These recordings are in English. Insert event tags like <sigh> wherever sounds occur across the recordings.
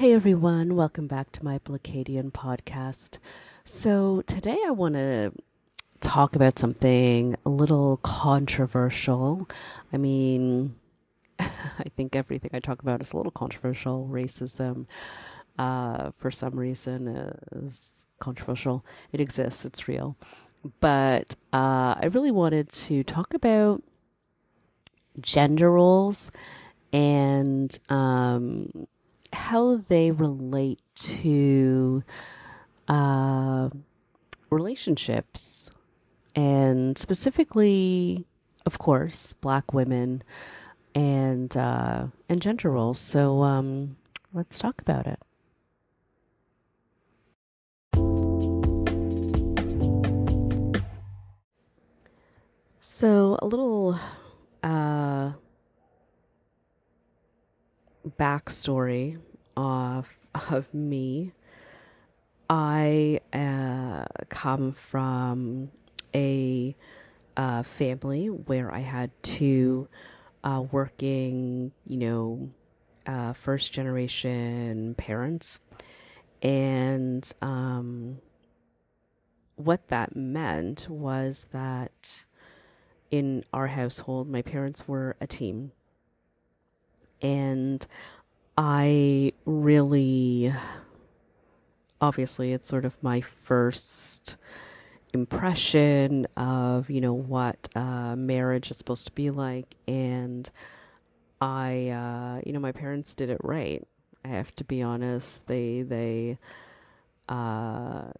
Hey everyone, welcome back to my Blacadian podcast. So today I want to talk about something a little controversial. I mean, <laughs> I think everything I talk about is a little controversial. Racism, uh, for some reason, is controversial. It exists, it's real. But uh, I really wanted to talk about gender roles and um, how they relate to uh, relationships and specifically, of course, black women and uh, and gender roles. So um, let's talk about it. So a little uh, backstory of of me. I uh, come from a uh, family where I had two uh, working, you know, uh, first generation parents. And um, what that meant was that in our household, my parents were a team. And I really, obviously, it's sort of my first impression of you know what uh, marriage is supposed to be like. And i uh, you know my parents did it right. I have to be honest. They they uh,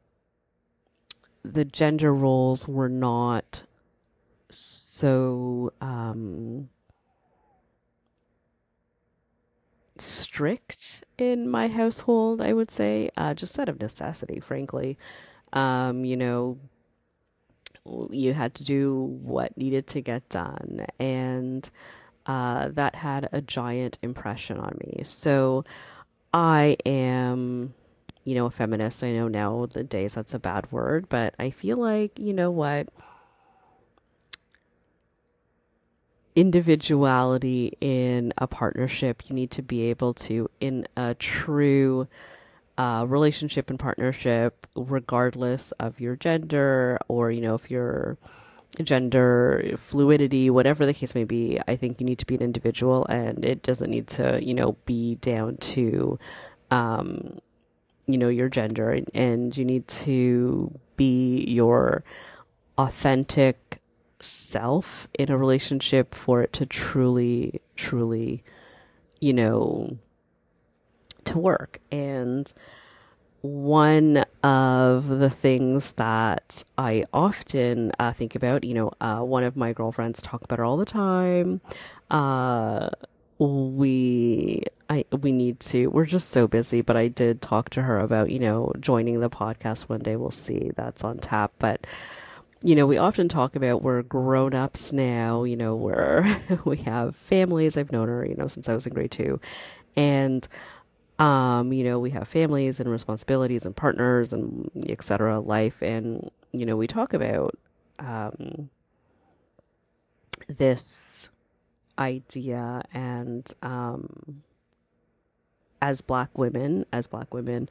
the gender roles were not so um, strict in my household i would say uh, just out of necessity frankly um, you know you had to do what needed to get done. And uh, that had a giant impression on me. So I am, you know, a feminist. I know now the days that's a bad word, but I feel like, you know what? Individuality in a partnership, you need to be able to, in a true uh, relationship and partnership, regardless of your gender or, you know, if you're gender fluidity, whatever the case may be, I think you need to be an individual and it doesn't need to, you know, be down to, um, you know, your gender. And you need to be your authentic self in a relationship for it to truly, truly, you know, to work. And one of the things that I often uh, think about, you know, uh, one of my girlfriends talk about it all the time. Uh, we I we need to we're just so busy but I did talk to her about you know joining the podcast one day we'll see that's on tap but you know we often talk about we're grown ups now you know we're <laughs> we have families I've known her you know since I was in grade 2 and um, you know, we have families and responsibilities and partners and etc. life and you know, we talk about um, this idea and um, as black women, as black women,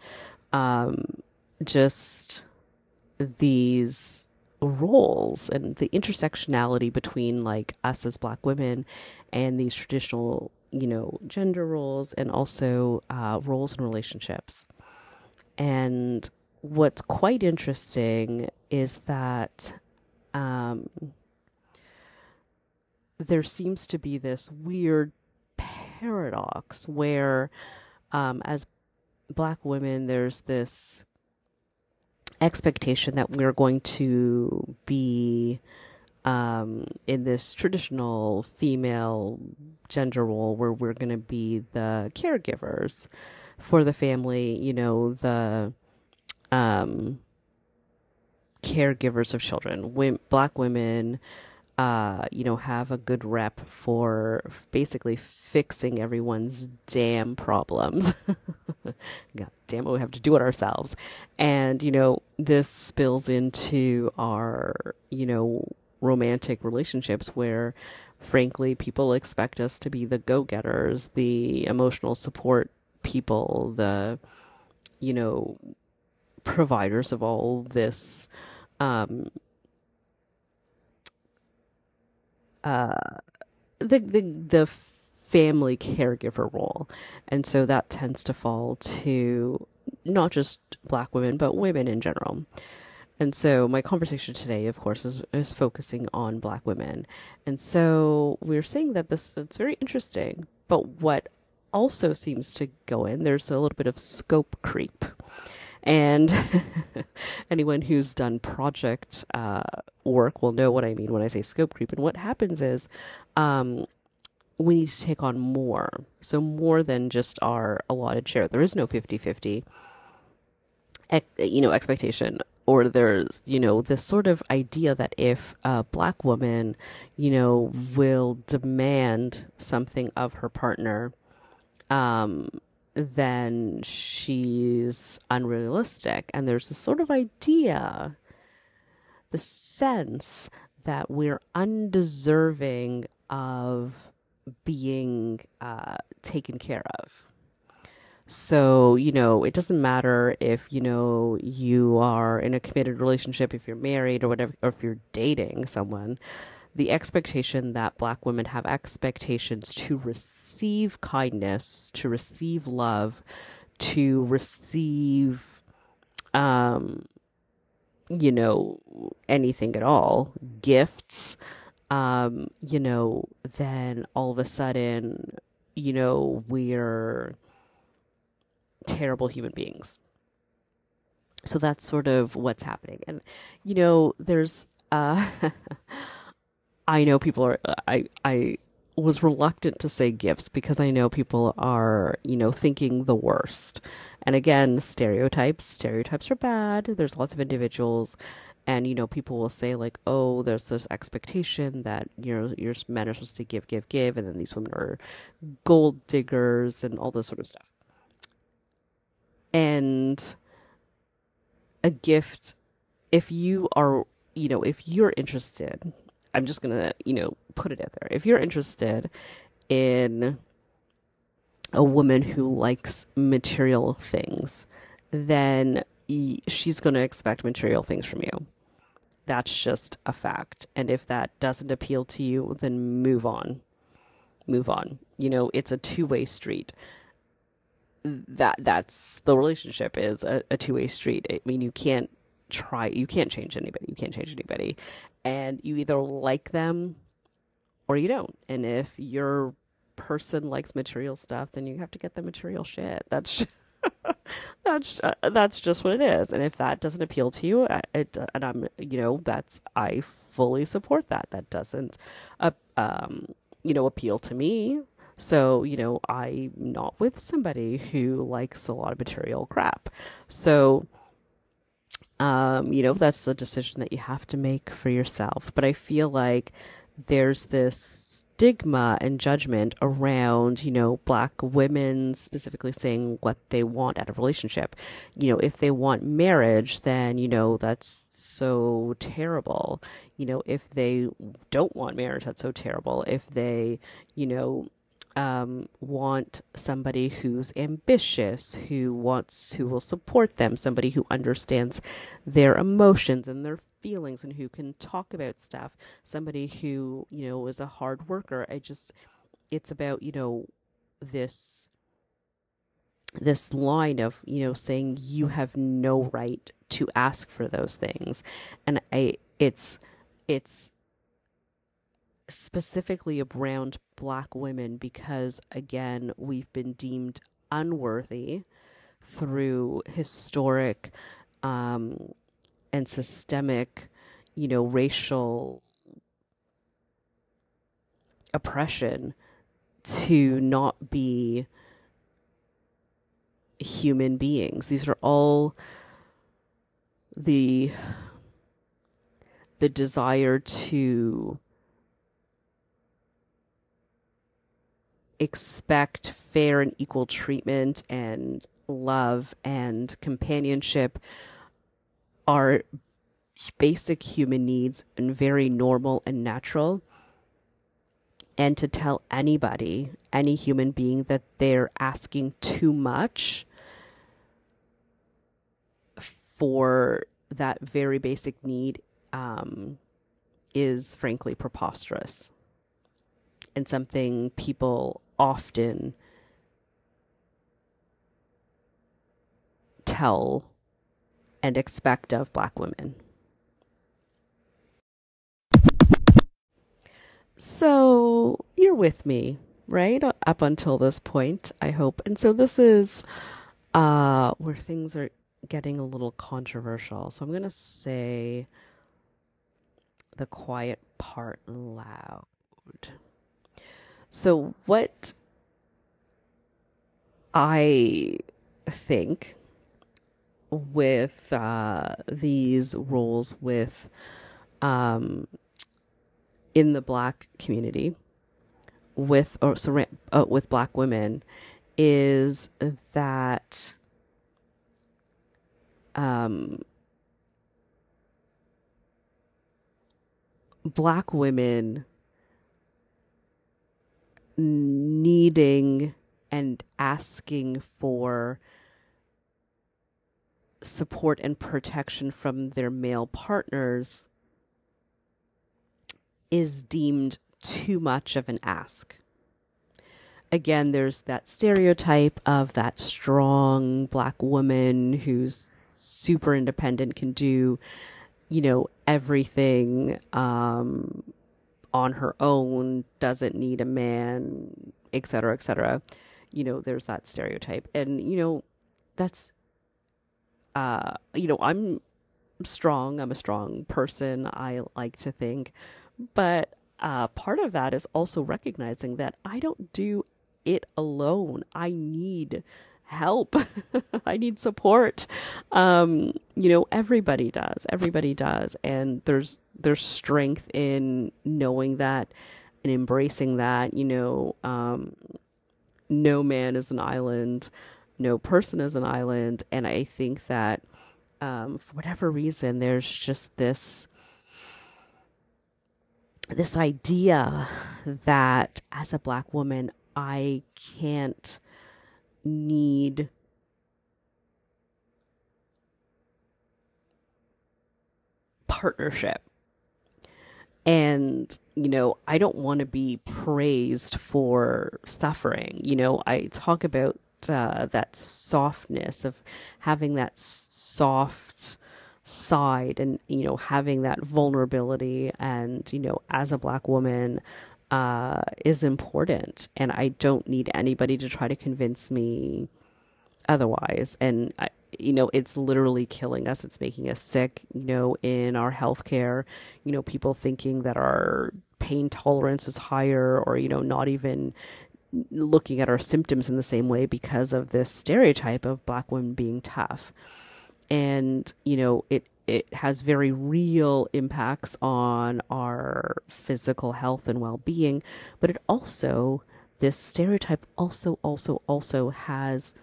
um, just these roles and the intersectionality between like us as black women and these traditional you know, gender roles and also uh, roles in relationships. And what's quite interesting is that um, there seems to be this weird paradox where, um, as black women, there's this expectation that we're going to be um, in this traditional female gender role where we're going to be the caregivers for the family, you know, the um, caregivers of children. Women, black women, uh, you know, have a good rep for basically fixing everyone's damn problems. <laughs> God damn it, we have to do it ourselves. And, you know, this spills into our, you know, romantic relationships where frankly people expect us to be the go-getters the emotional support people, the, you know, providers of all this, um, uh, the, the, the family caregiver role. And so that tends to fall to not just black women, but women in general. And so my conversation today, of course, is, is focusing on black women. And so we're saying that this it's very interesting. But what also seems to go in, there's a little bit of scope creep. And <laughs> anyone who's done project uh, work will know what I mean when I say scope creep. And what happens is um, we need to take on more. So, more than just our allotted share. There is no 50 50 you know expectation or there's you know this sort of idea that if a black woman you know will demand something of her partner um then she's unrealistic. And there's this sort of idea the sense that we're undeserving of being uh, taken care of. So, you know, it doesn't matter if, you know, you are in a committed relationship, if you're married or whatever, or if you're dating someone, the expectation that black women have expectations to receive kindness, to receive love, to receive, um, you know, anything at all, gifts, um, you know, then all of a sudden, you know, we're, terrible human beings. So that's sort of what's happening. And, you know, there's, uh, <laughs> I know people are, uh, I, I was reluctant to say gifts because I know people are, you know, thinking the worst. And again, stereotypes, stereotypes are bad. There's lots of individuals and you know people will say like oh there's this expectation that you know your men are supposed to give give give and then these women are gold diggers and all this sort of stuff and a gift if you are you know if you're interested i'm just gonna you know put it out there. If you're interested in a woman who likes material things then she's going to expect material things from you. That's just a fact. And if that doesn't appeal to you then move on. Move on. You know it's a two-way street. That that's the relationship is a, a two way street. I mean, you can't try, you can't change anybody. You can't change anybody, and you either like them or you don't. And if your person likes material stuff, then you have to get the material shit. That's. <laughs> that's uh, that's just what it is and if that doesn't appeal to you it, and i'm you know that's i fully support that that doesn't uh, um you know appeal to me so, you know, I'm not with somebody who likes a lot of material crap. So, um, you know, that's a decision that you have to make for yourself. But I feel like there's this stigma and judgment around, you know, black women specifically saying what they want out of relationship. You know, if they want marriage, then, you know, that's so terrible. You know, if they don't want marriage, that's so terrible. If they, you know, um, want somebody who's ambitious, who wants, who will support them, somebody who understands their emotions and their feelings and who can talk about stuff, somebody who, you know, is a hard worker. I just, it's about, you know, this this line of you know saying you have no right to ask for those things and i it's it's specifically around black women because, again, we've been deemed unworthy through historic um, and systemic, you know, racial oppression to not be human beings. These are all the the desire to expect fair and equal treatment and love and companionship are basic human needs and very normal and natural. and to tell anybody, any human being, that they're asking too much for that very basic need um, is frankly preposterous and something people often tell and expect of black women. So you're with me, right? Up until this point, I hope. And so this is uh, where things are getting a little controversial. So I'm going to say the quiet part loud. So, what I think with uh, these roles with um, in the black community with or uh, with black women is that um, black women needing and asking for support and protection from their male partners is deemed too much of an ask. Again, there's that stereotype of that strong black woman who's super independent, can do, you know, everything um, on her own, doesn't need a man, et cetera, et cetera. You know, there's that stereotype. And, you know, that's, uh, you know, I'm strong. I'm a strong person, I like to think. But uh, part of that is also recognizing that I don't do it alone. I need help. <laughs> I need support. Um, you know, everybody does. Everybody does. And there's there's strength in knowing that and embracing that, you know, um, no man is an island, no person is an island. And I think that um, for whatever reason, there's just this this idea that as a black woman, I can't need partnership. And, you know, I don't want to be praised for suffering. You know, I talk about uh, that softness of having that soft side and, you know, having that vulnerability. And, you know, as a black woman, uh, is important, and I don't need anybody to try to convince me otherwise. And I, you know, it's literally killing us. It's making us sick. You know, in our healthcare, you know, people thinking that our pain tolerance is higher, or you know, not even looking at our symptoms in the same way because of this stereotype of black women being tough. And you know, it it has very real impacts on our physical health and well-being but it also this stereotype also also also has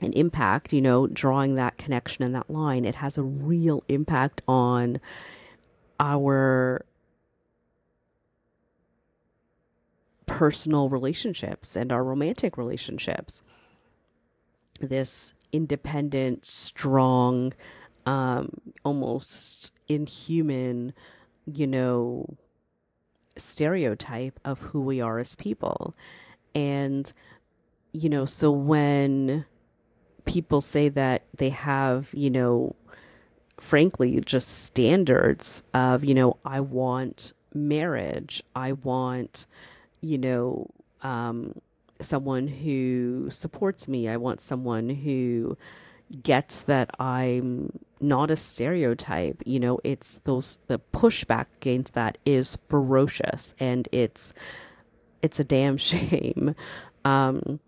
an impact you know drawing that connection and that line. It has a real impact on our personal relationships and our romantic relationships. This independent strong um, almost inhuman, you know, stereotype of who we are as people. And, you know, so when people say that they have, you know, frankly, just standards of, you know, I want marriage, I want, you know, um, someone who supports me, I want someone who gets that I'm not a stereotype. You know, it's those the pushback against that is ferocious and it's it's a damn <laughs> shame. Um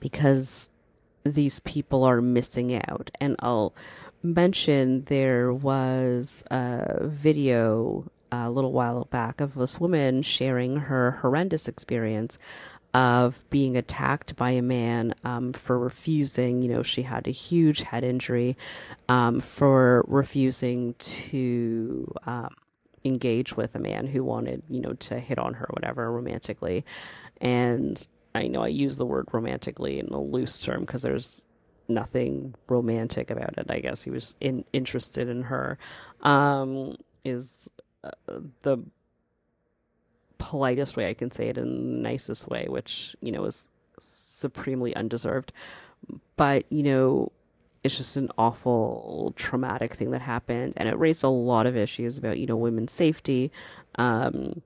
because these people are missing out. And I'll mention there was a video a little while back of this woman sharing her horrendous experience of being attacked by a man um, for refusing. You know, she had a huge head injury um, for refusing to, um, engage with a man who wanted, you know, to hit on her whatever romantically. And I know I use the word romantically in a loose term because there's nothing romantic about it. I guess he was in, interested in her. Um, is uh, the politest way I can say it in the nicest way, which, you know, is supremely undeserved. But, you know, it's just an awful traumatic thing that happened and it raised a lot of issues about, you know, women's safety. Um,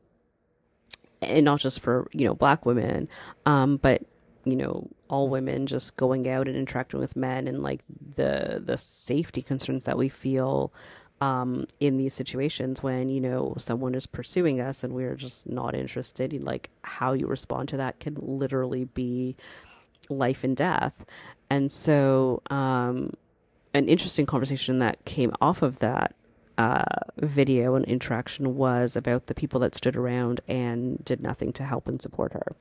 and not just for, you know, black women, um, but you know all women just going out and interacting with men and like the the safety concerns that we feel um, in these situations when you know someone is pursuing us and we're just not interested like how you respond to that can literally be life and death. And so um, an interesting conversation that came off of that uh, video and interaction was about the people that stood around and did nothing to help and support her.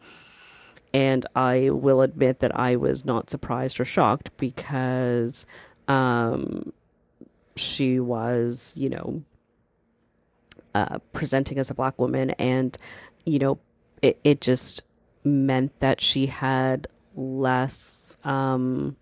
And I will admit that I was not surprised or shocked because um, she was, you know, uh, presenting as a black woman, and you know, it it just meant that she had less um,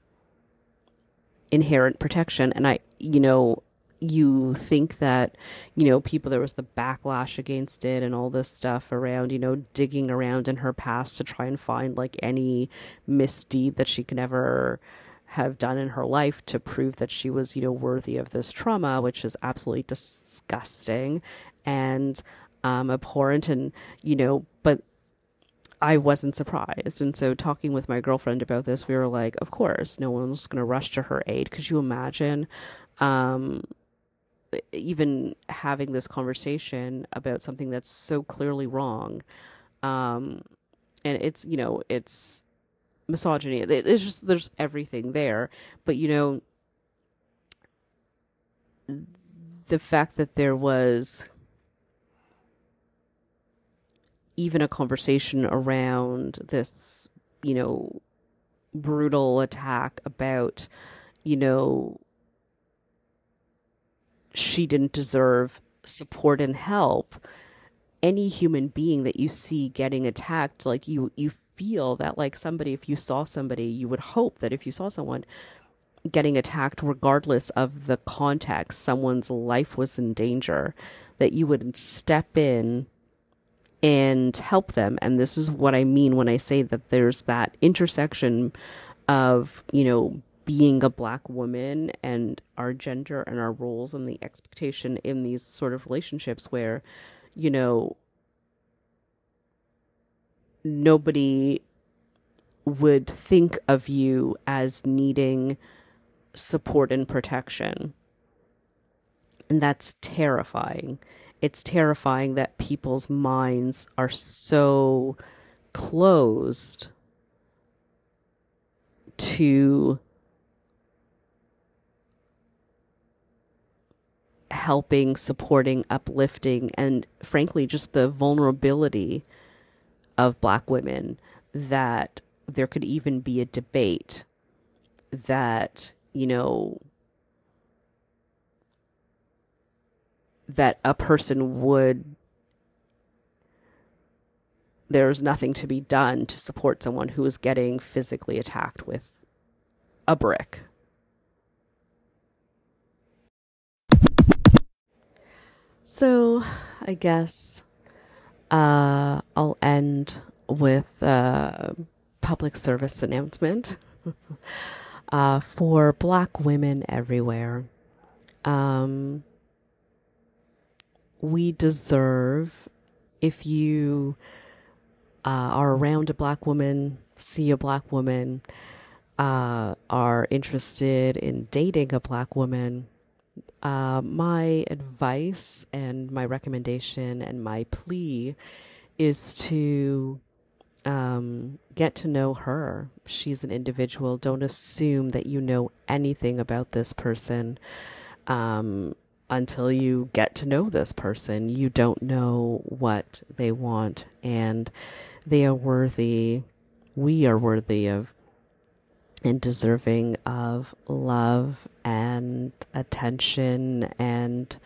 inherent protection, and I, you know. You think that, you know, people, there was the backlash against it and all this stuff around, you know, digging around in her past to try and find like any misdeed that she could ever have done in her life to prove that she was, you know, worthy of this trauma, which is absolutely disgusting and um, abhorrent. And, you know, but I wasn't surprised. And so, talking with my girlfriend about this, we were like, of course, no one's going to rush to her aid. Could you imagine? Um, even having this conversation about something that's so clearly wrong um, and it's you know it's misogyny. It's just there's everything there, but you know the fact that there was even a conversation around this, you know, brutal attack about, you know, she didn't deserve support and help. Any human being that you see getting attacked, like you, you feel that like somebody if you saw somebody you would hope that if you saw someone getting attacked regardless of the context someone's life was in danger that you would step in and help them. And this is what i mean when i say that there's that intersection of you know being a black woman and our gender and our roles and the expectation in these sort of relationships where you know nobody would think of you as needing support and protection. And that's terrifying. It's terrifying that people's minds are so closed to helping, supporting, uplifting, and frankly, just the vulnerability of black women that there could even be a debate that, you know, that a person would there's nothing to be done to support someone who is getting physically attacked with a brick. So, I guess uh, I'll end with a public service announcement <laughs> uh, for Black women everywhere. Um, we deserve, if you uh, are around a Black woman, see a Black woman, uh, are interested in dating a Black woman, uh, my advice and my recommendation and my plea is to um, get to know her. She's an individual. Don't assume that you know anything about this person um, until you get to know this person. You don't know what they want, and they are worthy. We are worthy of and deserving of love and attention and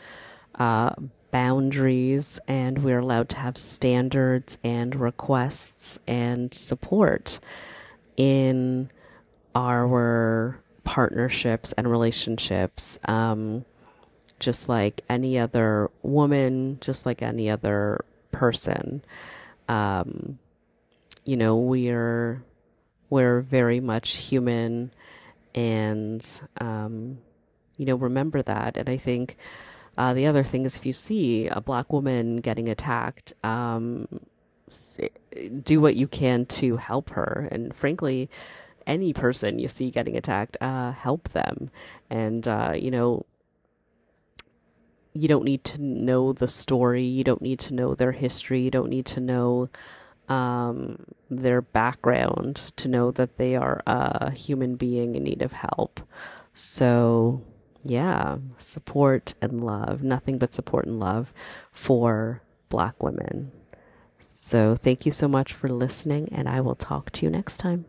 uh, boundaries and we're allowed to have standards and requests and support in our partnerships and relationships. Um, just like any other woman, just like any other person. Um, you know, we're we're very much human, and um, you know, remember that. And I think uh, the other thing is, if you see a black woman getting attacked, um, do what you can to help her. And frankly, any person you see getting attacked, uh, help them. And uh, you know, you don't need to know the story. You don't need to know their history. You don't need to know um, their background to know that they are a human being in need of help. So, yeah, support and love. Nothing but support and love for Black women. So, thank you so much for listening, and I will talk to you next time.